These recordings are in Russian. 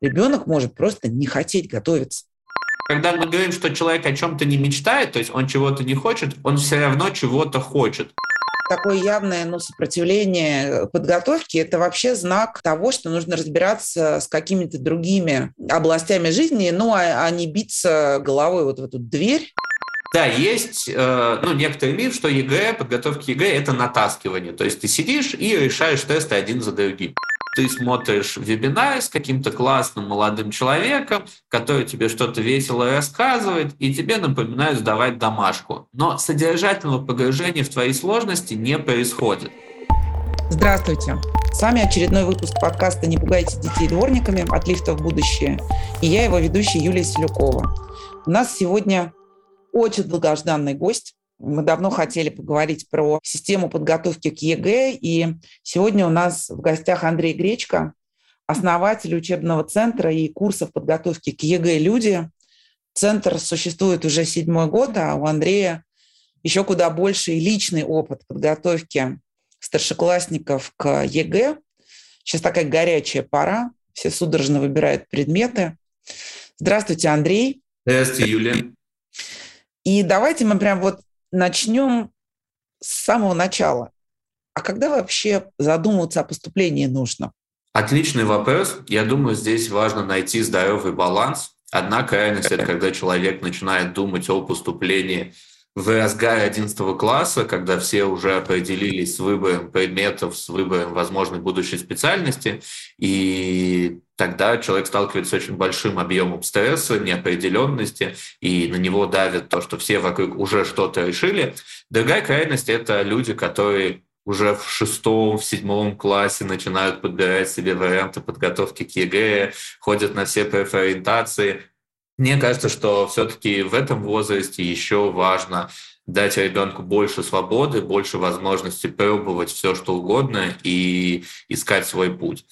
ребенок может просто не хотеть готовиться. Когда мы говорим, что человек о чем-то не мечтает, то есть он чего-то не хочет, он все равно чего-то хочет такое явное ну, сопротивление подготовки – это вообще знак того, что нужно разбираться с какими-то другими областями жизни, ну, а, а не биться головой вот в эту дверь. Да, есть э, ну, некоторый миф, что ЕГЭ, подготовка ЕГЭ – это натаскивание. То есть ты сидишь и решаешь тесты один за другим ты смотришь вебинар с каким-то классным молодым человеком, который тебе что-то весело рассказывает, и тебе напоминают сдавать домашку. Но содержательного погружения в твои сложности не происходит. Здравствуйте! С вами очередной выпуск подкаста «Не пугайте детей дворниками. От лифта в будущее». И я его ведущая Юлия Селюкова. У нас сегодня очень долгожданный гость, мы давно хотели поговорить про систему подготовки к ЕГЭ, и сегодня у нас в гостях Андрей Гречко, основатель учебного центра и курсов подготовки к ЕГЭ «Люди». Центр существует уже седьмой год, а у Андрея еще куда больше и личный опыт подготовки старшеклассников к ЕГЭ. Сейчас такая горячая пора, все судорожно выбирают предметы. Здравствуйте, Андрей. Здравствуйте, Юлия. И давайте мы прям вот начнем с самого начала. А когда вообще задумываться о поступлении нужно? Отличный вопрос. Я думаю, здесь важно найти здоровый баланс. Одна крайность – это когда человек начинает думать о поступлении в разгаре 11 класса, когда все уже определились с выбором предметов, с выбором возможной будущей специальности, и тогда человек сталкивается с очень большим объемом стресса, неопределенности, и на него давит то, что все вокруг уже что-то решили. Другая крайность – это люди, которые уже в шестом, в седьмом классе начинают подбирать себе варианты подготовки к ЕГЭ, ходят на все профориентации, мне кажется, что все-таки в этом возрасте еще важно дать ребенку больше свободы, больше возможности пробовать все, что угодно и искать свой путь.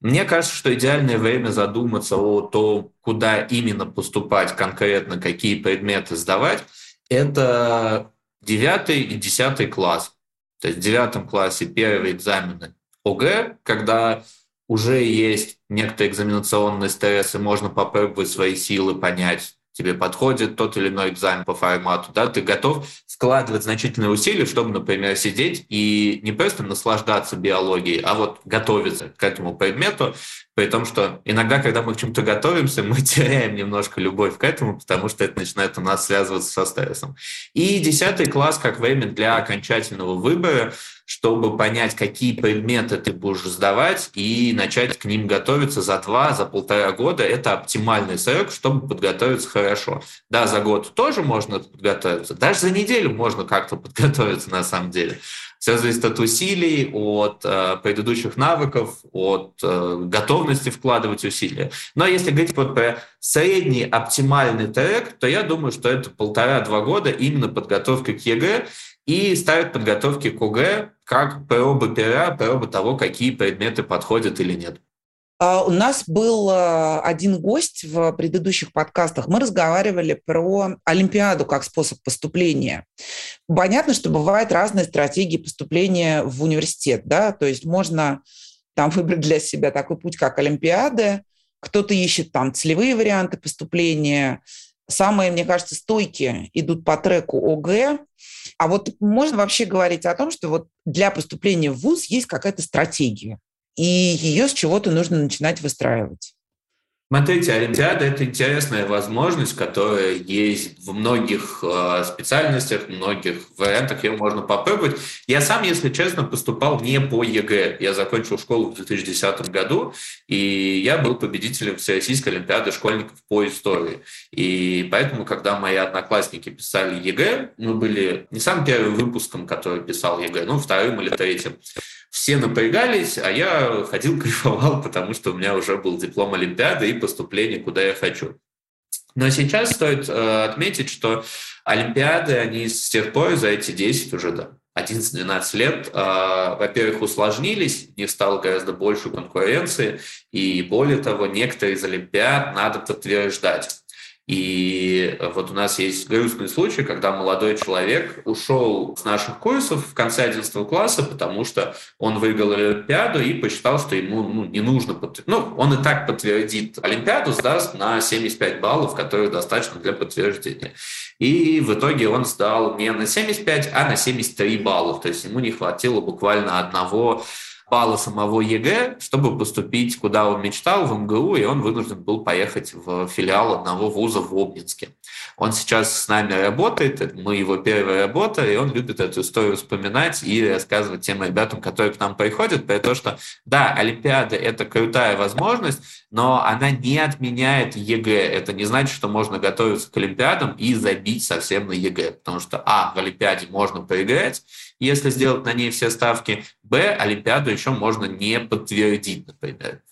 Мне кажется, что идеальное время задуматься о том, куда именно поступать конкретно, какие предметы сдавать, это 9 и 10 класс. То есть в девятом классе первые экзамены ОГЭ, когда уже есть некоторые экзаменационные стрессы, можно попробовать свои силы понять, тебе подходит тот или иной экзамен по формату, да, ты готов складывать значительные усилия, чтобы, например, сидеть и не просто наслаждаться биологией, а вот готовиться к этому предмету, при том, что иногда, когда мы к чему-то готовимся, мы теряем немножко любовь к этому, потому что это начинает у нас связываться со стрессом. И десятый класс как время для окончательного выбора, чтобы понять, какие предметы ты будешь сдавать и начать к ним готовиться за два, за полтора года. Это оптимальный срок, чтобы подготовиться хорошо. Да, за год тоже можно подготовиться, даже за неделю можно как-то подготовиться на самом деле. Все зависит от усилий, от э, предыдущих навыков, от э, готовности вкладывать усилия. Но если говорить вот про средний оптимальный трек, то я думаю, что это полтора-два года именно подготовка к ЕГЭ и ставят подготовки к ОГЭ как пробы пера, пробы того, какие предметы подходят или нет. А, у нас был а, один гость в предыдущих подкастах. Мы разговаривали про Олимпиаду как способ поступления. Понятно, что бывают разные стратегии поступления в университет. Да? То есть можно там выбрать для себя такой путь, как Олимпиады. Кто-то ищет там целевые варианты поступления. Самые, мне кажется, стойкие идут по треку ОГЭ. А вот можно вообще говорить о том, что вот для поступления в ВУЗ есть какая-то стратегия, и ее с чего-то нужно начинать выстраивать. Смотрите, Олимпиада – это интересная возможность, которая есть в многих э, специальностях, в многих вариантах, ее можно попробовать. Я сам, если честно, поступал не по ЕГЭ. Я закончил школу в 2010 году, и я был победителем Всероссийской Олимпиады школьников по истории. И поэтому, когда мои одноклассники писали ЕГЭ, мы были не самым первым выпуском, который писал ЕГЭ, ну, вторым или третьим все напрягались, а я ходил, кайфовал, потому что у меня уже был диплом Олимпиады и поступление, куда я хочу. Но сейчас стоит э, отметить, что Олимпиады, они с тех пор за эти 10 уже, да, 11-12 лет, э, во-первых, усложнились, них стало гораздо больше конкуренции, и более того, некоторые из Олимпиад надо подтверждать. И вот у нас есть грустный случай, когда молодой человек ушел с наших курсов в конце 11 класса, потому что он выиграл Олимпиаду и посчитал, что ему ну, не нужно подтвердить. Ну, он и так подтвердит Олимпиаду, сдаст на 75 баллов, которые достаточно для подтверждения. И в итоге он сдал не на 75, а на 73 баллов. То есть ему не хватило буквально одного балла самого ЕГЭ, чтобы поступить, куда он мечтал, в МГУ, и он вынужден был поехать в филиал одного вуза в Обнинске. Он сейчас с нами работает, мы его первая работа, и он любит эту историю вспоминать и рассказывать тем ребятам, которые к нам приходят, про то, что да, Олимпиада – это крутая возможность, но она не отменяет ЕГЭ. Это не значит, что можно готовиться к Олимпиадам и забить совсем на ЕГЭ, потому что, а, в Олимпиаде можно проиграть, если сделать на ней все ставки, б, Олимпиаду еще можно не подтвердить, например.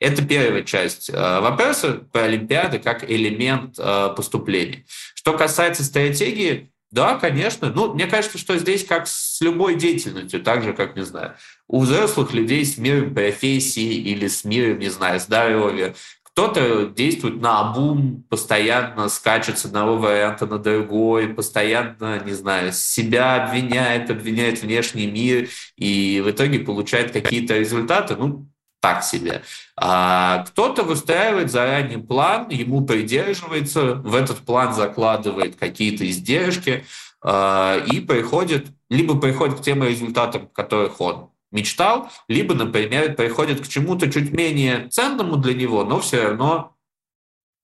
Это первая часть э, вопроса про Олимпиады как элемент э, поступления. Что касается стратегии, да, конечно. Ну, мне кажется, что здесь как с любой деятельностью, так же, как, не знаю, у взрослых людей с миром профессии или с миром, не знаю, здоровья. Кто-то действует на обум, постоянно скачет с одного варианта на другой, постоянно, не знаю, себя обвиняет, обвиняет внешний мир и в итоге получает какие-то результаты, ну, так себе. А кто-то выстраивает заранее план, ему придерживается, в этот план закладывает какие-то издержки а, и приходит, либо приходит к тем результатам, которых он мечтал, либо, например, приходит к чему-то чуть менее ценному для него, но все равно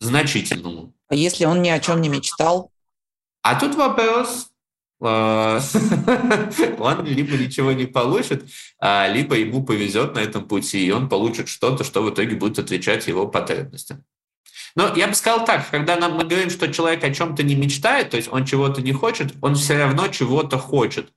значительному. А если он ни о чем не мечтал? А тут вопрос, он либо ничего не получит, а, либо ему повезет на этом пути, и он получит что-то, что в итоге будет отвечать его потребностям. Но я бы сказал так, когда нам мы говорим, что человек о чем-то не мечтает, то есть он чего-то не хочет, он все равно чего-то хочет.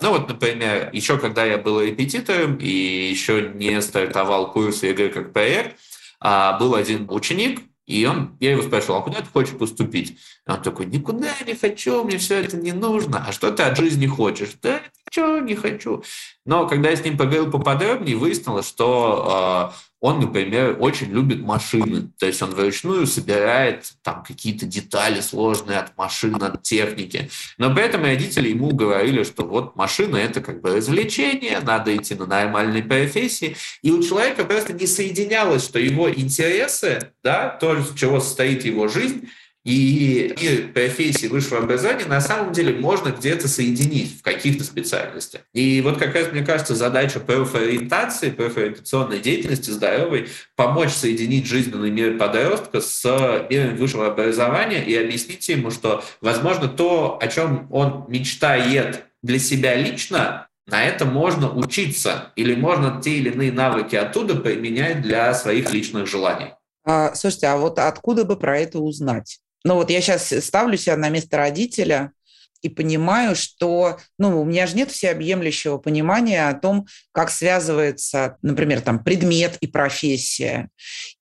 Ну вот, например, еще когда я был репетитором и еще не стартовал курс игры как проект, а, был один ученик, и он, я его спрашивал, а куда ты хочешь поступить? И он такой, никуда не хочу, мне все это не нужно. А что ты от жизни хочешь? Да ничего не хочу. Но когда я с ним поговорил поподробнее, выяснилось, что э, он, например, очень любит машины. То есть он вручную собирает там какие-то детали сложные от машин, от техники. Но при этом родители ему говорили, что вот машина – это как бы развлечение, надо идти на нормальные профессии. И у человека просто не соединялось, что его интересы, да, то, из чего состоит его жизнь, и, и профессии высшего образования на самом деле можно где-то соединить в каких-то специальностях. И вот как раз, мне кажется, задача профориентации, профориентационной деятельности здоровой помочь соединить жизненный мир подростка с миром высшего образования и объяснить ему, что, возможно, то, о чем он мечтает для себя лично, на это можно учиться или можно те или иные навыки оттуда применять для своих личных желаний. А, слушайте, а вот откуда бы про это узнать? Ну вот я сейчас ставлю себя на место родителя и понимаю, что ну, у меня же нет всеобъемлющего понимания о том, как связывается, например, там, предмет и профессия,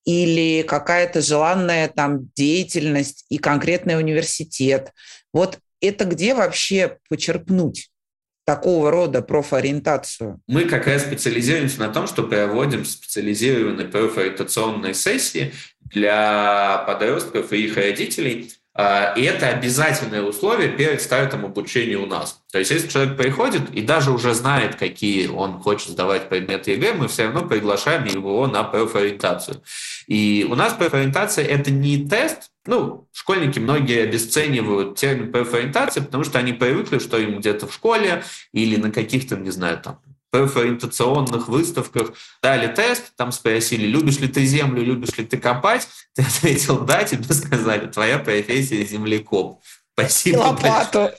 или какая-то желанная там, деятельность и конкретный университет. Вот это где вообще почерпнуть? Такого рода профориентацию? Мы как раз специализируемся на том, что проводим специализированные профориентационные сессии для подростков и их родителей. А, и это обязательное условие перед стартом обучения у нас. То есть, если человек приходит и даже уже знает, какие он хочет сдавать предметы ЕГЭ, мы все равно приглашаем его на профориентацию. И у нас профориентация – это не тест, ну, школьники многие обесценивают термин профориентация, потому что они привыкли, что им где-то в школе или на каких-то, не знаю, там, профориентационных выставках дали тест, там спросили, любишь ли ты землю, любишь ли ты копать, ты ответил да, тебе сказали, твоя профессия землекоп. Спасибо. Лопату.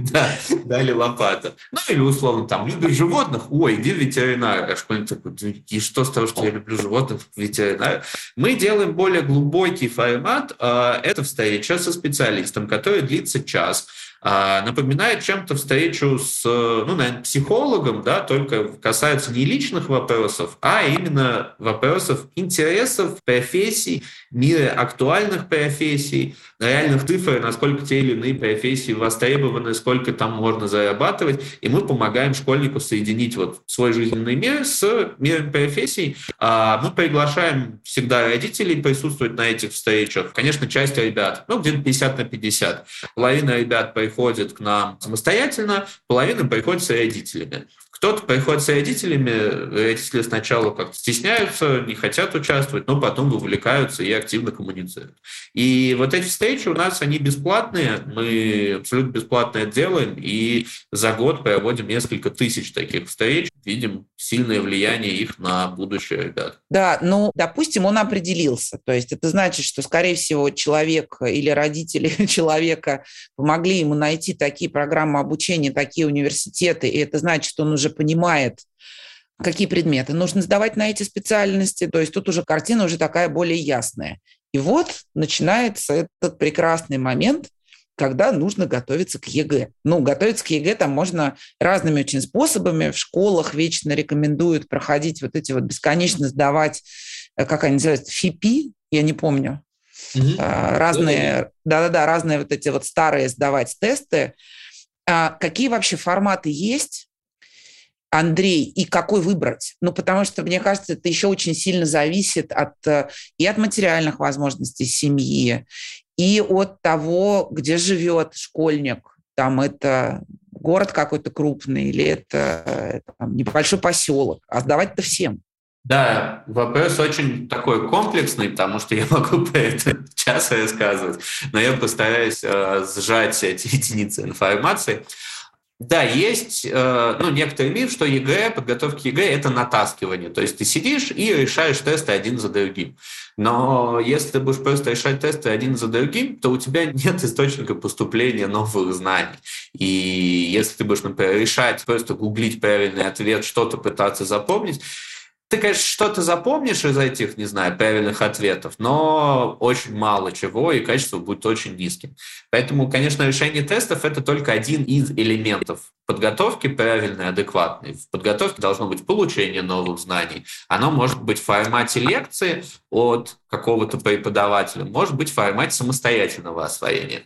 Да, дали лопату. Ну или условно там, любишь животных? Ой, иди в ветеринар. А школьник такой, и что с того, что я люблю животных, ветеринар? Мы делаем более глубокий формат. А, это встреча со специалистом, который длится час напоминает чем-то встречу с, ну, наверное, психологом, да, только касается не личных вопросов, а именно вопросов интересов, профессий, мира актуальных профессий, реальных цифр, насколько те или иные профессии востребованы, сколько там можно зарабатывать, и мы помогаем школьнику соединить вот свой жизненный мир с миром профессий. А, мы приглашаем всегда родителей присутствовать на этих встречах. Конечно, часть ребят, ну, где-то 50 на 50. Половина ребят приходит к нам самостоятельно, половина приходит с родителями. Кто-то приходит с родителями, родители сначала как-то стесняются, не хотят участвовать, но потом вовлекаются и активно коммуницируют. И вот эти встречи у нас, они бесплатные, мы абсолютно бесплатно это делаем, и за год проводим несколько тысяч таких встреч, видим сильное влияние их на будущее ребят. Да, ну, допустим, он определился, то есть это значит, что, скорее всего, человек или родители человека помогли ему найти такие программы обучения, такие университеты, и это значит, что он уже понимает, какие предметы нужно сдавать на эти специальности. То есть тут уже картина уже такая более ясная. И вот начинается этот прекрасный момент, когда нужно готовиться к ЕГЭ. Ну, готовиться к ЕГЭ там можно разными очень способами. В школах вечно рекомендуют проходить вот эти вот бесконечно сдавать, э, как они называются, ФИПИ, я не помню. Угу. Разные, да-да-да, разные вот эти вот старые сдавать тесты. А какие вообще форматы есть? Андрей, и какой выбрать? Ну, потому что, мне кажется, это еще очень сильно зависит от, э, и от материальных возможностей семьи, и от того, где живет школьник. Там это город какой-то крупный или это, это там, небольшой поселок. А сдавать-то всем. Да, вопрос очень такой комплексный, потому что я могу про это час рассказывать, но я постараюсь э, сжать эти единицы информации. Да, есть э, ну, некоторый миф, что ЕГЭ, подготовка ЕГЭ – это натаскивание. То есть ты сидишь и решаешь тесты один за другим. Но если ты будешь просто решать тесты один за другим, то у тебя нет источника поступления новых знаний. И если ты будешь, например, решать, просто гуглить правильный ответ, что-то пытаться запомнить, ты, конечно, что-то запомнишь из этих, не знаю, правильных ответов, но очень мало чего, и качество будет очень низким. Поэтому, конечно, решение тестов – это только один из элементов подготовки правильной, адекватной. В подготовке должно быть получение новых знаний. Оно может быть в формате лекции от какого-то преподавателя, может быть в формате самостоятельного освоения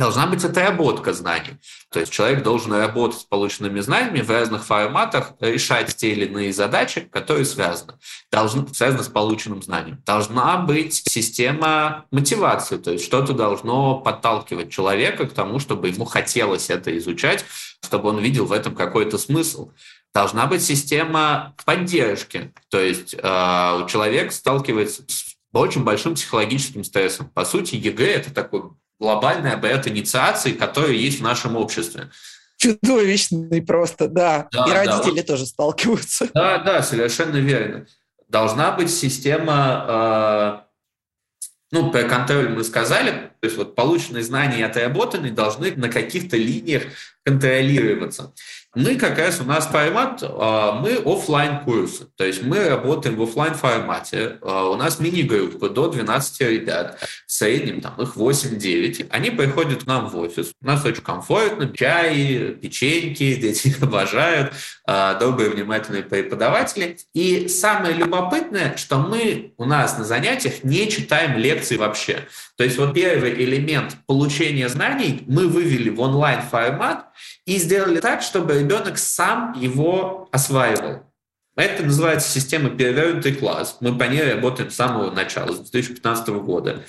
должна быть отработка знаний. То есть человек должен работать с полученными знаниями в разных форматах, решать те или иные задачи, которые связаны, должны, связаны с полученным знанием. Должна быть система мотивации, то есть что-то должно подталкивать человека к тому, чтобы ему хотелось это изучать, чтобы он видел в этом какой-то смысл. Должна быть система поддержки, то есть э, человек сталкивается с очень большим психологическим стрессом. По сути, ЕГЭ – это такой глобальный обряд инициации, который есть в нашем обществе. Чудовищный просто, да. да и родители да. тоже сталкиваются. Да, да, совершенно верно. Должна быть система, э, ну, про контроль мы сказали, то есть вот полученные знания и отработанные должны на каких-то линиях контролироваться. Мы как раз, у нас формат, а, мы офлайн курсы то есть мы работаем в офлайн формате. А, у нас мини-группы до 12 ребят, в среднем там их 8-9. Они приходят к нам в офис. У нас очень комфортно, чай, печеньки, дети обожают, добрые, внимательные преподаватели. И самое любопытное, что мы у нас на занятиях не читаем лекции вообще. То есть вот первый элемент получения знаний мы вывели в онлайн-формат и сделали так, чтобы ребенок сам его осваивал. Это называется система перевернутый класс. Мы по ней работаем с самого начала, с 2015 года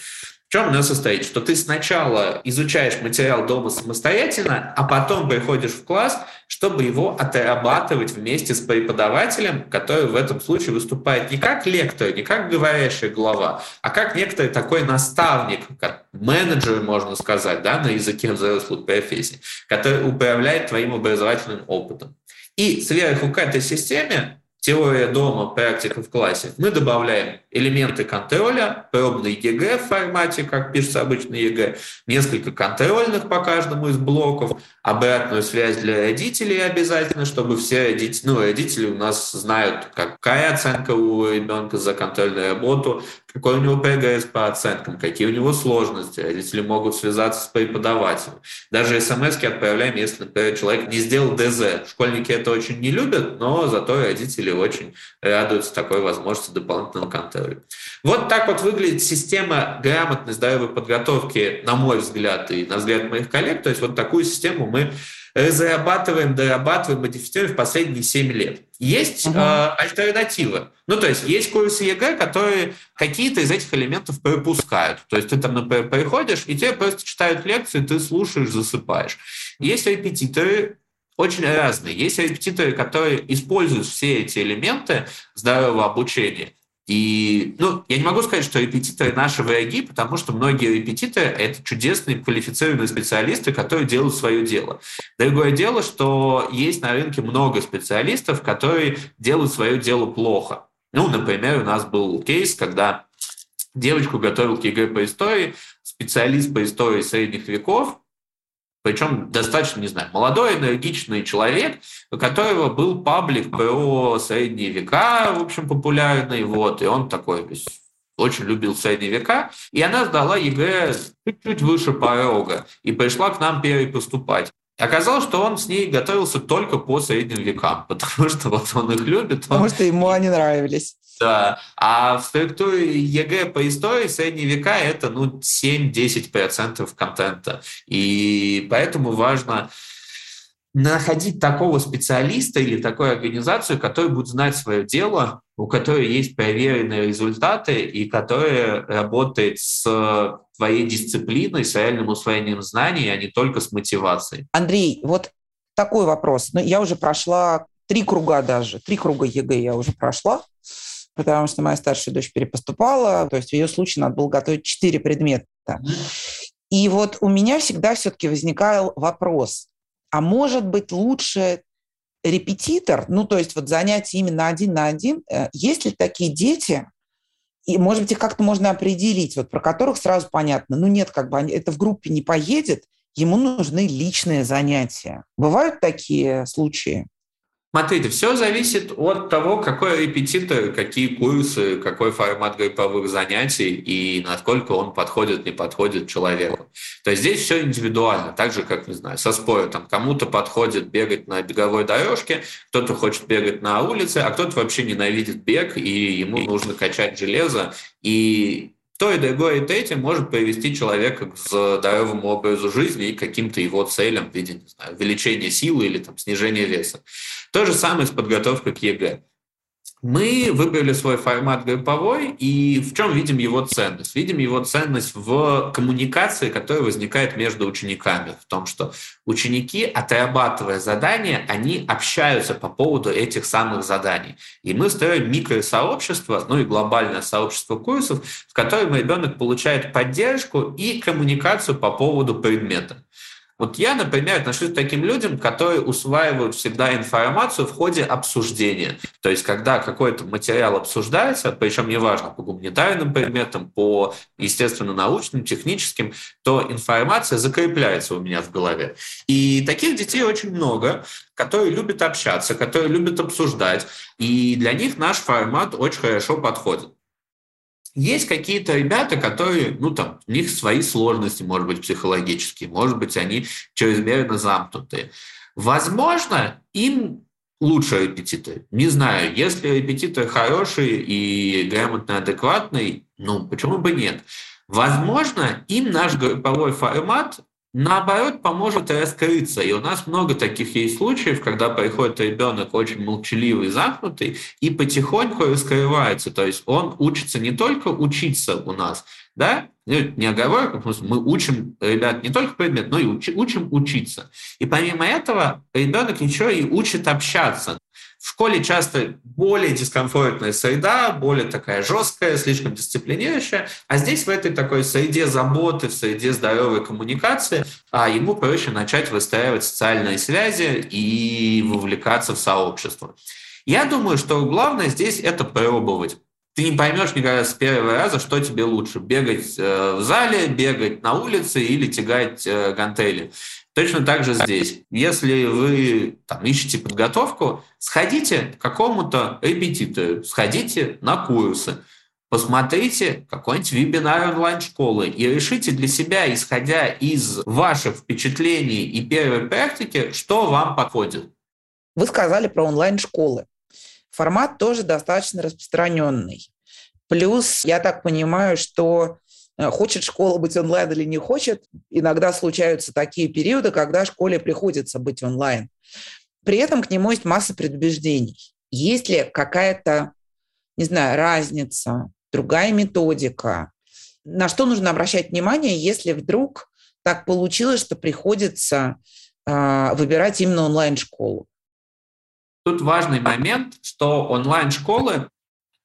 чем она состоит? Что ты сначала изучаешь материал дома самостоятельно, а потом приходишь в класс, чтобы его отрабатывать вместе с преподавателем, который в этом случае выступает не как лектор, не как говорящая глава, а как некоторый такой наставник, как менеджер, можно сказать, да, на языке взрослых профессий, который управляет твоим образовательным опытом. И сверху к этой системе теория дома, практика в классе, мы добавляем элементы контроля, пробный ЕГЭ в формате, как пишется обычно ЕГЭ, несколько контрольных по каждому из блоков, обратную связь для родителей обязательно, чтобы все родители, ну, родители у нас знают, какая оценка у ребенка за контрольную работу, какой у него прогресс по оценкам, какие у него сложности. Родители могут связаться с преподавателем. Даже смс отправляем, если, например, человек не сделал ДЗ. Школьники это очень не любят, но зато родители очень радуются такой возможности дополнительного контроля. Вот так вот выглядит система грамотной здоровой подготовки, на мой взгляд, и на взгляд моих коллег. То есть вот такую систему мы разрабатываем, дорабатываем, модифицируем в последние 7 лет. Есть угу. э, альтернатива. Ну, то есть есть курсы ЕГЭ, которые какие-то из этих элементов пропускают. То есть ты там, например, приходишь, и тебе просто читают лекции, ты слушаешь, засыпаешь. Есть репетиторы, очень разные. Есть репетиторы, которые используют все эти элементы здорового обучения и, ну, я не могу сказать, что репетиторы наши враги, потому что многие репетиторы — это чудесные квалифицированные специалисты, которые делают свое дело. Другое дело, что есть на рынке много специалистов, которые делают свое дело плохо. Ну, например, у нас был кейс, когда девочку готовил к ЕГЭ по истории, специалист по истории средних веков, причем достаточно, не знаю, молодой, энергичный человек, у которого был паблик про средние века, в общем, популярный, вот, и он такой очень любил средние века, и она сдала ЕГЭ чуть-чуть выше порога и пришла к нам перепоступать. Оказалось, что он с ней готовился только по средним векам, потому что вот он их любит. Потому он... что ему они нравились. Да. А в структуре ЕГЭ по истории средние века это ну, 7-10% контента. И поэтому важно находить такого специалиста или такую организацию, которая будет знать свое дело, у которой есть проверенные результаты и которая работает с твоей дисциплиной, с реальным усвоением знаний, а не только с мотивацией. Андрей, вот такой вопрос. Ну, я уже прошла три круга даже, три круга ЕГЭ я уже прошла потому что моя старшая дочь перепоступала, то есть в ее случае надо было готовить четыре предмета. И вот у меня всегда все-таки возникал вопрос, а может быть лучше репетитор, ну то есть вот занятия именно один на один, э, есть ли такие дети, и, может быть, их как-то можно определить, вот про которых сразу понятно, ну нет, как бы они, это в группе не поедет, ему нужны личные занятия. Бывают такие случаи? Смотрите, все зависит от того, какой репетитор, какие курсы, какой формат групповых занятий и насколько он подходит, не подходит человеку. То есть здесь все индивидуально, так же, как, не знаю, со спортом. Кому-то подходит бегать на беговой дорожке, кто-то хочет бегать на улице, а кто-то вообще ненавидит бег, и ему нужно качать железо. И то и другое, и третье может привести человека к здоровому образу жизни и каким-то его целям в виде, не знаю, увеличения силы или там, снижения веса. То же самое с подготовкой к ЕГЭ. Мы выбрали свой формат групповой, и в чем видим его ценность? Видим его ценность в коммуникации, которая возникает между учениками, в том, что ученики, отрабатывая задания, они общаются по поводу этих самых заданий. И мы строим микросообщество, ну и глобальное сообщество курсов, в котором ребенок получает поддержку и коммуникацию по поводу предмета. Вот я, например, отношусь к таким людям, которые усваивают всегда информацию в ходе обсуждения. То есть, когда какой-то материал обсуждается, причем неважно, по гуманитарным предметам, по естественно-научным, техническим, то информация закрепляется у меня в голове. И таких детей очень много, которые любят общаться, которые любят обсуждать. И для них наш формат очень хорошо подходит. Есть какие-то ребята, которые, ну там, у них свои сложности, может быть, психологические, может быть, они чрезмерно замкнутые. Возможно, им лучше репетитор. Не знаю, если репетитор хороший и грамотно адекватный, ну, почему бы нет? Возможно, им наш групповой формат наоборот, поможет раскрыться. И у нас много таких есть случаев, когда приходит ребенок очень молчаливый, замкнутый, и потихоньку раскрывается. То есть он учится не только учиться у нас, да, ну, не оговорка, мы учим ребят не только предмет, но и учим учиться. И помимо этого ребенок еще и учит общаться. В школе часто более дискомфортная среда, более такая жесткая, слишком дисциплинирующая, а здесь в этой такой среде заботы, в среде здоровой коммуникации а ему проще начать выстраивать социальные связи и вовлекаться в сообщество. Я думаю, что главное здесь это пробовать. Ты не поймешь никогда с первого раза, что тебе лучше. Бегать э, в зале, бегать на улице или тягать э, гантели. Точно так же здесь. Если вы там, ищете подготовку, сходите к какому-то репетитору, сходите на курсы, посмотрите какой-нибудь вебинар онлайн-школы и решите для себя, исходя из ваших впечатлений и первой практики, что вам подходит. Вы сказали про онлайн-школы. Формат тоже достаточно распространенный. Плюс, я так понимаю, что хочет школа быть онлайн или не хочет, иногда случаются такие периоды, когда школе приходится быть онлайн. При этом к нему есть масса предубеждений. Есть ли какая-то, не знаю, разница, другая методика? На что нужно обращать внимание, если вдруг так получилось, что приходится э, выбирать именно онлайн-школу? Тут важный момент, что онлайн-школы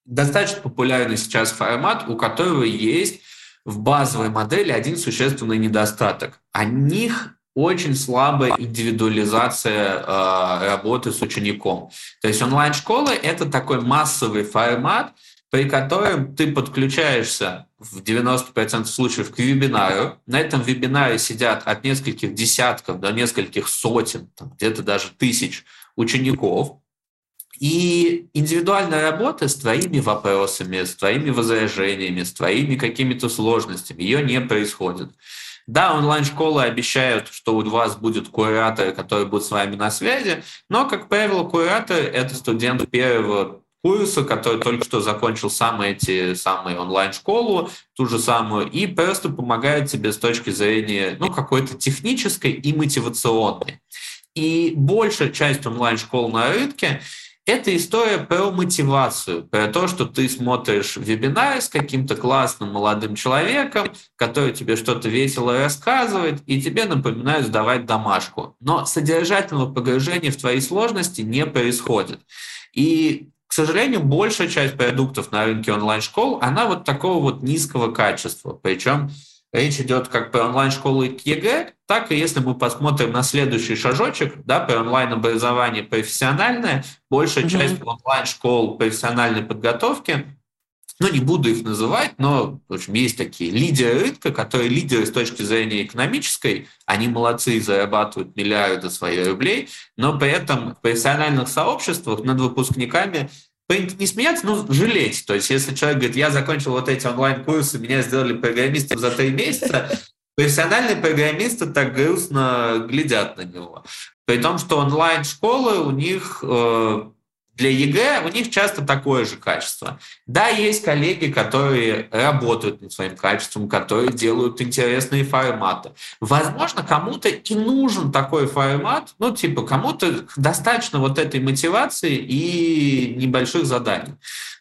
достаточно популярный сейчас формат, у которого есть в базовой модели один существенный недостаток. У них очень слабая индивидуализация э, работы с учеником. То есть онлайн-школы – это такой массовый формат, при котором ты подключаешься в 90% случаев к вебинару. На этом вебинаре сидят от нескольких десятков до нескольких сотен, где-то даже тысяч учеников. И индивидуальная работа с твоими вопросами, с твоими возражениями, с твоими какими-то сложностями, ее не происходит. Да, онлайн-школы обещают, что у вас будет куратор, который будет с вами на связи, но, как правило, куратор – это студент первого курса, который только что закончил самые эти самые онлайн-школу, ту же самую, и просто помогает тебе с точки зрения ну, какой-то технической и мотивационной. И большая часть онлайн-школ на рынке это история про мотивацию, про то, что ты смотришь вебинар с каким-то классным молодым человеком, который тебе что-то весело рассказывает, и тебе напоминают сдавать домашку. Но содержательного погружения в твои сложности не происходит. И к сожалению, большая часть продуктов на рынке онлайн-школ, она вот такого вот низкого качества. Причем Речь идет как про онлайн-школы ЕГЭ, так и если мы посмотрим на следующий шажочек, да, про онлайн-образование профессиональное, большая mm-hmm. часть онлайн-школ профессиональной подготовки, ну, не буду их называть, но, в общем, есть такие лидеры рынка, которые лидеры с точки зрения экономической, они молодцы и зарабатывают миллиарды своих рублей, но при этом в профессиональных сообществах над выпускниками не смеяться, но жалеть. То есть, если человек говорит, я закончил вот эти онлайн-курсы, меня сделали программистом за три месяца, профессиональные программисты так грустно глядят на него. При том, что онлайн-школы у них э, для ЕГЭ у них часто такое же качество. Да, есть коллеги, которые работают над своим качеством, которые делают интересные форматы. Возможно, кому-то и нужен такой формат, ну, типа, кому-то достаточно вот этой мотивации и небольших заданий.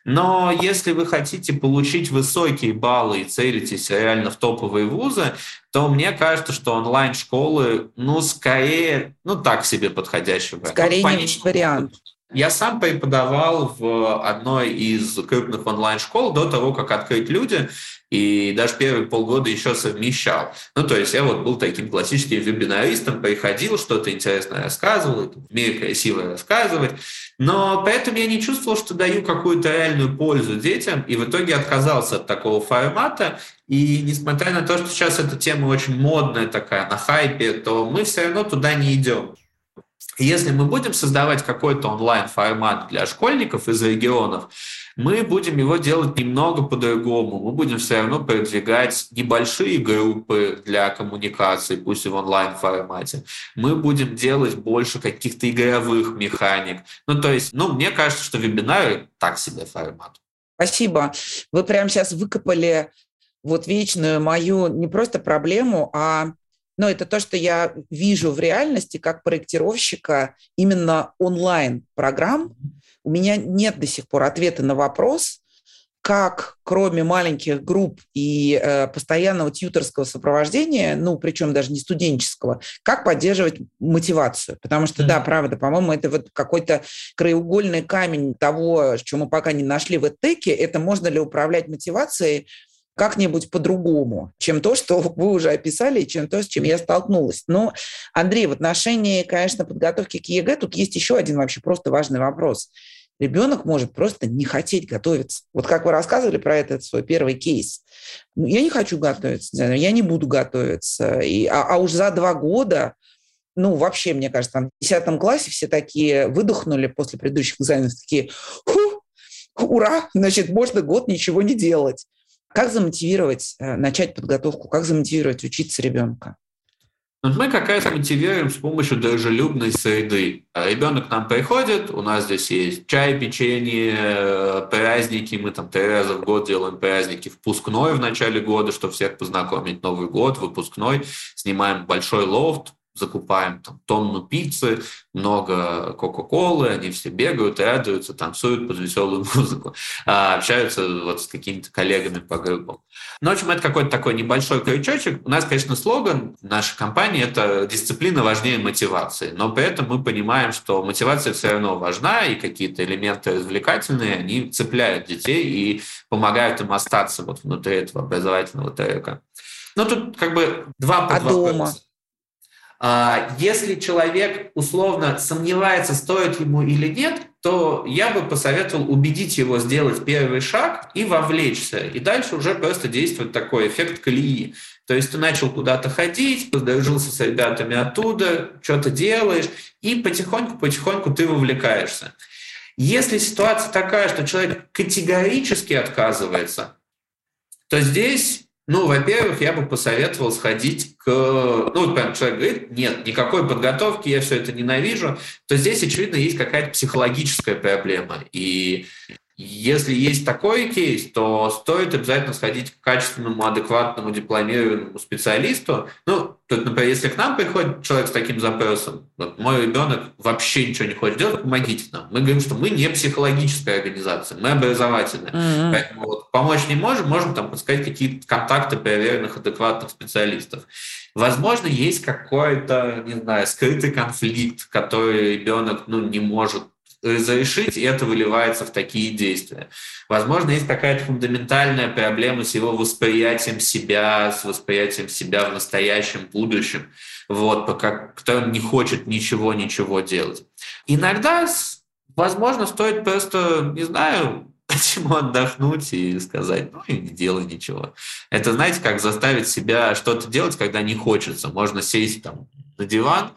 Но если вы хотите получить высокие баллы и целитесь реально в топовые вузы, то мне кажется, что онлайн-школы, ну, скорее, ну, так себе подходящий вариант. Скорее ну, не вариант. Я сам преподавал в одной из крупных онлайн-школ до того, как открыть люди, и даже первые полгода еще совмещал. Ну, то есть я вот был таким классическим вебинаристом, приходил, что-то интересное рассказывал, мире красиво рассказывать, но поэтому я не чувствовал, что даю какую-то реальную пользу детям, и в итоге отказался от такого формата, и несмотря на то, что сейчас эта тема очень модная такая, на хайпе, то мы все равно туда не идем. Если мы будем создавать какой-то онлайн-формат для школьников из регионов, мы будем его делать немного по-другому. Мы будем все равно продвигать небольшие группы для коммуникации, пусть и в онлайн-формате. Мы будем делать больше каких-то игровых механик. Ну, то есть, ну, мне кажется, что вебинары так себе формат. Спасибо. Вы прямо сейчас выкопали вот вечную мою не просто проблему, а но это то, что я вижу в реальности как проектировщика именно онлайн-программ. У меня нет до сих пор ответа на вопрос, как кроме маленьких групп и э, постоянного тьюторского сопровождения, ну, причем даже не студенческого, как поддерживать мотивацию. Потому что, mm-hmm. да, правда, по-моему, это вот какой-то краеугольный камень того, что мы пока не нашли в эдтехе, это можно ли управлять мотивацией как-нибудь по-другому, чем то, что вы уже описали, чем то, с чем я столкнулась. Но, Андрей, в отношении, конечно, подготовки к ЕГЭ тут есть еще один вообще просто важный вопрос. ребенок может просто не хотеть готовиться. Вот как вы рассказывали про этот свой первый кейс. Ну, я не хочу готовиться, я не буду готовиться. И, а, а уж за два года, ну, вообще, мне кажется, там в 10 классе все такие выдохнули после предыдущих экзаменов, такие, ура, значит, можно год ничего не делать. Как замотивировать э, начать подготовку, как замотивировать учиться ребенка? Мы как раз мотивируем с помощью дружелюбной среды. А ребенок к нам приходит, у нас здесь есть чай, печенье, э, праздники, мы там три раза в год делаем праздники, впускной в начале года, чтобы всех познакомить, Новый год, выпускной, снимаем большой лофт, закупаем там, тонну пиццы, много Кока-Колы, они все бегают, радуются, танцуют под веселую музыку, а, общаются вот с какими-то коллегами по группам. Ну, в общем, это какой-то такой небольшой крючочек. У нас, конечно, слоган нашей компании – это «дисциплина важнее мотивации», но при этом мы понимаем, что мотивация все равно важна, и какие-то элементы развлекательные, они цепляют детей и помогают им остаться вот внутри этого образовательного трека. Ну, тут как бы два подвопроса. А дома? А, если человек условно сомневается, стоит ему или нет, то я бы посоветовал убедить его сделать первый шаг и вовлечься. И дальше уже просто действует такой эффект колеи. То есть ты начал куда-то ходить, подружился с ребятами оттуда, что-то делаешь, и потихоньку-потихоньку ты вовлекаешься. Если ситуация такая, что человек категорически отказывается, то здесь ну, во-первых, я бы посоветовал сходить к... Ну, прям человек говорит, нет, никакой подготовки, я все это ненавижу, то здесь, очевидно, есть какая-то психологическая проблема. И если есть такой кейс, то стоит обязательно сходить к качественному, адекватному, дипломированному специалисту. Ну, тут, например, если к нам приходит человек с таким запросом, вот мой ребенок вообще ничего не хочет делать, помогите нам. Мы говорим, что мы не психологическая организация, мы образовательная. Mm-hmm. Поэтому вот, помочь не можем, можем там подсказать какие-то контакты проверенных, адекватных специалистов. Возможно, есть какой-то, не знаю, скрытый конфликт, который ребенок ну, не может разрешить, и это выливается в такие действия. Возможно, есть какая-то фундаментальная проблема с его восприятием себя, с восприятием себя в настоящем, будущем, вот, пока кто не хочет ничего-ничего делать. Иногда, возможно, стоит просто, не знаю, почему отдохнуть и сказать, ну и не делай ничего. Это, знаете, как заставить себя что-то делать, когда не хочется. Можно сесть там на диван,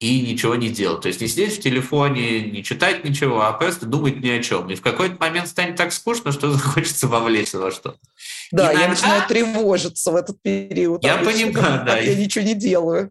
и ничего не делать. То есть не сидеть в телефоне, не читать ничего, а просто думать ни о чем. И в какой-то момент станет так скучно, что захочется вовлечься во что. Да, Иногда... я начинаю тревожиться в этот период. Я понимаю, да. Я ничего не делаю.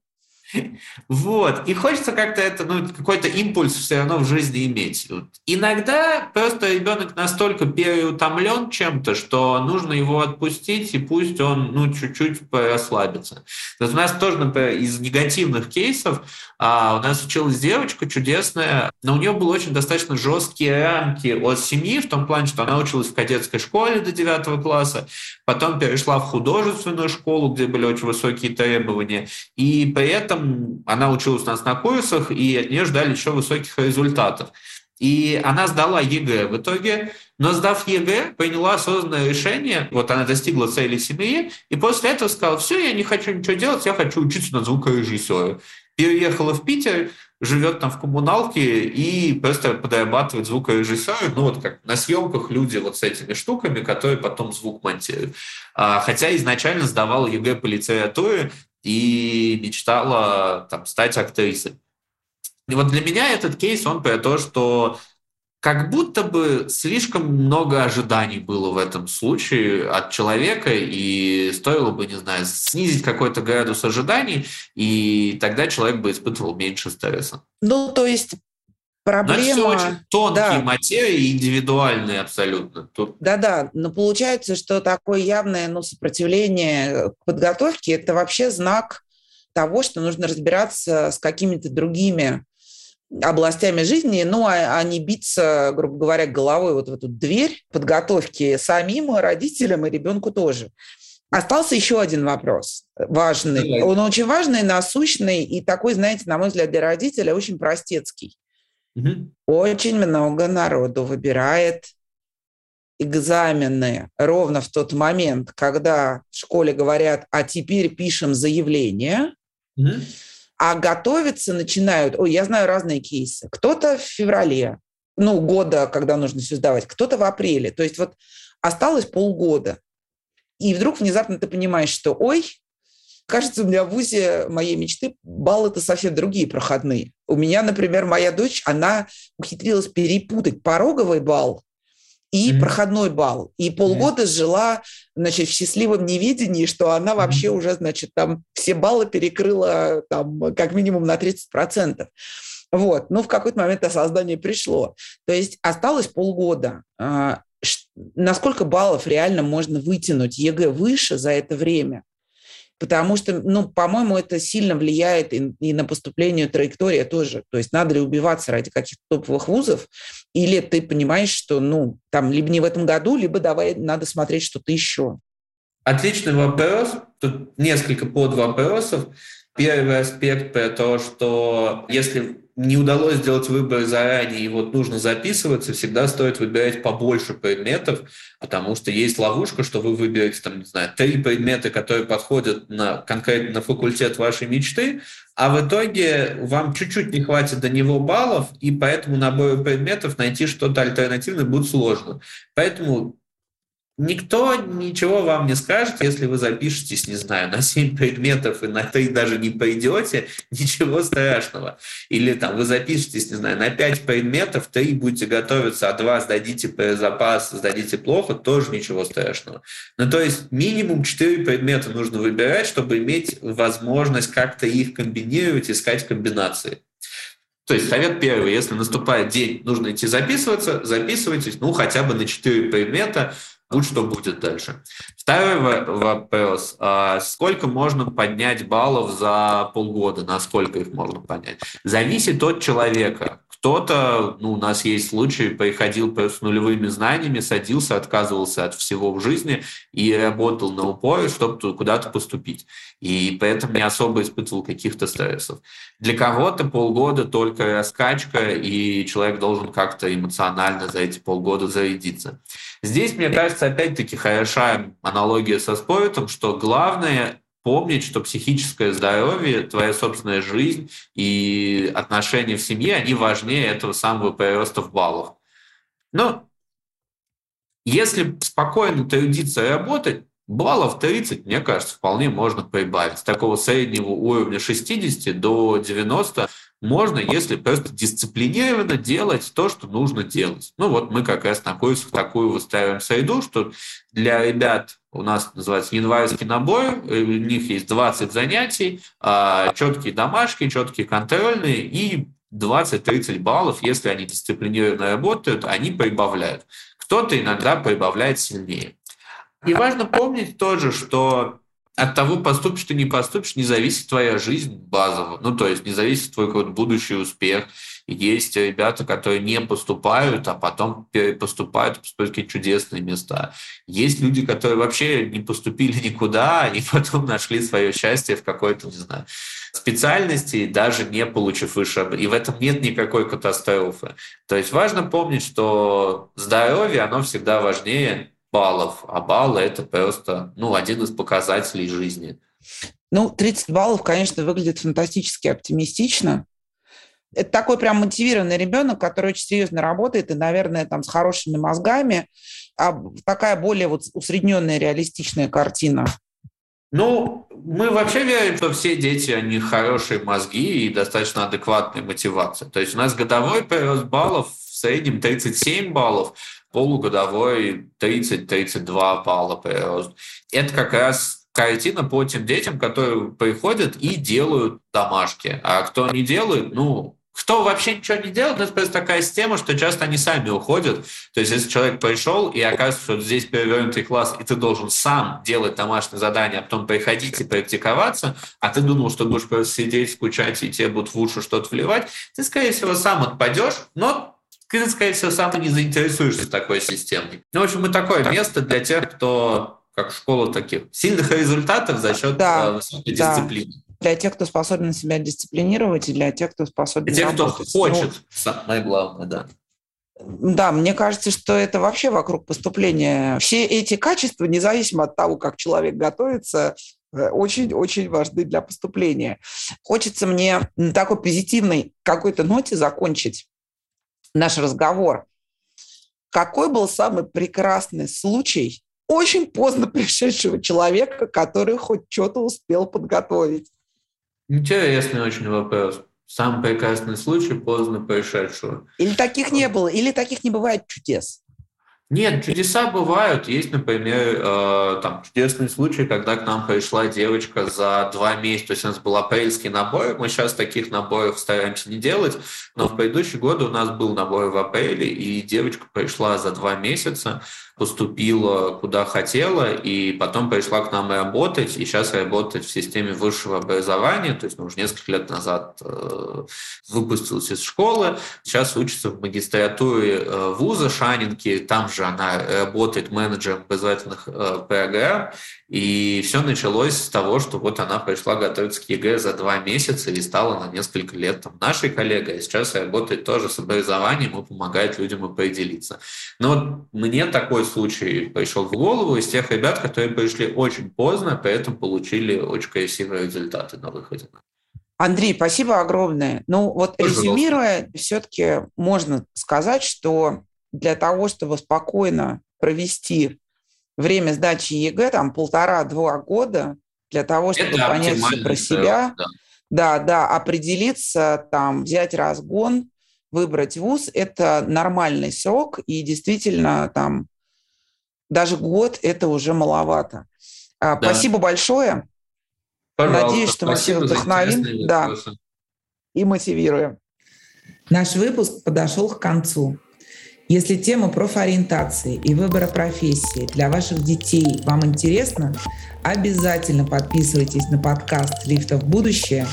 Вот. И хочется как-то это, ну, какой-то импульс все равно в жизни иметь. Иногда просто ребенок настолько переутомлен чем-то, что нужно его отпустить, и пусть он, ну, чуть-чуть расслабится. То есть у нас тоже, например, из негативных кейсов а, у нас училась девочка чудесная, но у нее были очень достаточно жесткие рамки от семьи, в том плане, что она училась в кадетской школе до 9 класса, потом перешла в художественную школу, где были очень высокие требования, и при этом она училась у нас на курсах, и от нее ждали еще высоких результатов. И она сдала ЕГЭ в итоге, но сдав ЕГЭ, приняла осознанное решение, вот она достигла цели семьи, и после этого сказала, все, я не хочу ничего делать, я хочу учиться на звукорежиссера. Переехала в Питер, живет там в коммуналке и просто подрабатывает звукорежиссера, ну вот как на съемках люди вот с этими штуками, которые потом звук монтируют. А, хотя изначально сдавала ЕГЭ по литературе, и мечтала там, стать актрисой. И вот для меня этот кейс, он про то, что как будто бы слишком много ожиданий было в этом случае от человека, и стоило бы, не знаю, снизить какой-то градус ожиданий, и тогда человек бы испытывал меньше стресса. Ну, то есть Проблема... Но это все очень тонкие да. материи, индивидуальные абсолютно. Тут... Да-да, но получается, что такое явное ну, сопротивление к подготовке – это вообще знак того, что нужно разбираться с какими-то другими областями жизни, ну, а, а не биться, грубо говоря, головой вот в эту дверь подготовки самим родителям и ребенку тоже. Остался еще один вопрос важный. Он очень важный, насущный и такой, знаете, на мой взгляд, для родителя очень простецкий. Угу. Очень много народу выбирает экзамены ровно в тот момент, когда в школе говорят, а теперь пишем заявление, угу. А готовиться начинают, ой, я знаю разные кейсы, кто-то в феврале, ну, года, когда нужно все сдавать, кто-то в апреле. То есть вот осталось полгода. И вдруг внезапно ты понимаешь, что, ой, кажется, у меня в ВУЗе моей мечты баллы-то совсем другие проходные. У меня, например, моя дочь, она ухитрилась перепутать пороговый балл и mm-hmm. проходной балл. И полгода mm-hmm. жила, значит, в счастливом неведении, что она вообще mm-hmm. уже, значит, там все баллы перекрыла там как минимум на 30%. Вот. Ну, в какой-то момент осознание пришло. То есть осталось полгода. А, на сколько баллов реально можно вытянуть ЕГЭ выше за это время? Потому что, ну, по-моему, это сильно влияет и, и на поступление траектория тоже. То есть надо ли убиваться ради каких-то топовых вузов, или ты понимаешь, что, ну, там, либо не в этом году, либо давай надо смотреть что-то еще. Отличный вопрос. Тут несколько подвопросов. Первый аспект про то, что если не удалось сделать выбор заранее, и вот нужно записываться, всегда стоит выбирать побольше предметов, потому что есть ловушка, что вы выберете, там, не знаю, три предмета, которые подходят на конкретно на факультет вашей мечты, а в итоге вам чуть-чуть не хватит до него баллов, и поэтому набору предметов найти что-то альтернативное будет сложно. Поэтому Никто ничего вам не скажет, если вы запишетесь, не знаю, на 7 предметов и на 3 даже не пойдете, ничего страшного. Или там вы запишетесь, не знаю, на 5 предметов, 3 будете готовиться, а 2 сдадите по запас, сдадите плохо, тоже ничего страшного. Ну, то есть минимум 4 предмета нужно выбирать, чтобы иметь возможность как-то их комбинировать, искать комбинации. То есть совет первый, если наступает день, нужно идти записываться, записывайтесь, ну, хотя бы на 4 предмета, будь что будет дальше. Второй вопрос. А сколько можно поднять баллов за полгода? Насколько их можно поднять? Зависит от человека. Кто-то, ну, у нас есть случаи, приходил с нулевыми знаниями, садился, отказывался от всего в жизни и работал на упоре, чтобы куда-то поступить. И поэтому не особо испытывал каких-то стрессов. Для кого-то полгода только раскачка, и человек должен как-то эмоционально за эти полгода зарядиться. Здесь, мне кажется, опять-таки хороша аналогия со спортом, что главное помнить, что психическое здоровье, твоя собственная жизнь и отношения в семье, они важнее этого самого прироста в баллах. Но если спокойно трудиться и работать, баллов 30, мне кажется, вполне можно прибавить. С такого среднего уровня 60 до 90 можно, если просто дисциплинированно делать то, что нужно делать. Ну вот мы как раз находимся в такую выстраиваем среду, что для ребят у нас называется январский набор, э, у них есть 20 занятий, а, четкие домашки, четкие контрольные и 20-30 баллов, если они дисциплинированно работают, они прибавляют. Кто-то иногда прибавляет сильнее. И важно помнить тоже, что от того, поступишь ты, не поступишь, не зависит твоя жизнь базово. Ну, то есть не зависит твой какой-то будущий успех. Есть ребята, которые не поступают, а потом поступают, в какие-то чудесные места. Есть люди, которые вообще не поступили никуда, и потом нашли свое счастье в какой-то, не знаю, специальности, даже не получив выше. И в этом нет никакой катастрофы. То есть важно помнить, что здоровье, оно всегда важнее баллов, а баллы – это просто ну, один из показателей жизни. Ну, 30 баллов, конечно, выглядит фантастически оптимистично. Это такой прям мотивированный ребенок, который очень серьезно работает и, наверное, там с хорошими мозгами. А такая более вот усредненная реалистичная картина. Ну, мы вообще верим, что все дети, они хорошие мозги и достаточно адекватная мотивация. То есть у нас годовой прирост баллов в среднем 37 баллов, полугодовой 30-32 балла прирост. Это как раз картина по тем детям, которые приходят и делают домашки. А кто не делает, ну, кто вообще ничего не делает, это просто такая система, что часто они сами уходят. То есть, если человек пришел, и оказывается, что здесь перевернутый класс, и ты должен сам делать домашнее задание, а потом приходить и практиковаться, а ты думал, что будешь просто сидеть, скучать, и тебе будут в уши что-то вливать, ты, скорее всего, сам отпадешь, но ты, скорее всего, сам не заинтересуешься такой системой. Ну, в общем, мы такое место для тех, кто как школа таких сильных результатов за счет да, высокой да. дисциплины. Для тех, кто способен себя дисциплинировать, и для тех, кто способен Для тех, кто хочет, ну, самое главное, да. Да, мне кажется, что это вообще вокруг поступления. Все эти качества, независимо от того, как человек готовится, очень-очень э, важны для поступления. Хочется мне на такой позитивной какой-то ноте закончить наш разговор. Какой был самый прекрасный случай очень поздно пришедшего человека, который хоть что-то успел подготовить? Интересный очень вопрос. Самый прекрасный случай поздно пришедшего. Или таких не было, или таких не бывает чудес. Нет, чудеса бывают. Есть, например, э, там чудесный случай, когда к нам пришла девочка за два месяца, то есть у нас был апрельский набор. Мы сейчас таких наборов стараемся не делать, но в предыдущие годы у нас был набор в апреле, и девочка пришла за два месяца поступила куда хотела, и потом пришла к нам работать, и сейчас работает в системе высшего образования, то есть ну, уже несколько лет назад э, выпустилась из школы, сейчас учится в магистратуре э, вуза Шанинки, там же она работает менеджером образовательных э, программ, и все началось с того, что вот она пришла готовиться к ЕГЭ за два месяца и стала на несколько лет там, нашей коллегой, а сейчас работает тоже с образованием и помогает людям определиться. Но вот мне такой случай пришел в голову из тех ребят, которые пришли очень поздно, поэтому получили очень красивые результаты на выходе. Андрей, спасибо огромное. Ну вот Пожалуйста. резюмируя, все-таки можно сказать, что для того, чтобы спокойно провести время сдачи ЕГЭ, там полтора-два года, для того, чтобы Это понять все про себя, да. да, да, определиться, там, взять разгон, выбрать вуз, это нормальный срок, и действительно там даже год это уже маловато. А, да. Спасибо большое. Пожалуйста, Надеюсь, что мы всех вдохновим да, и мотивируем. Наш выпуск подошел к концу. Если тема профориентации и выбора профессии для ваших детей вам интересна, обязательно подписывайтесь на подкаст «Лифта в будущее»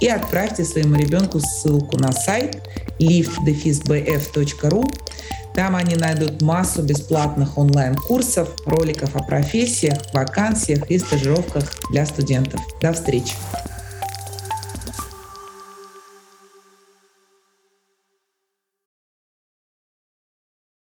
и отправьте своему ребенку ссылку на сайт liftdefisbf.ru там они найдут массу бесплатных онлайн-курсов, роликов о профессиях, вакансиях и стажировках для студентов. До встречи!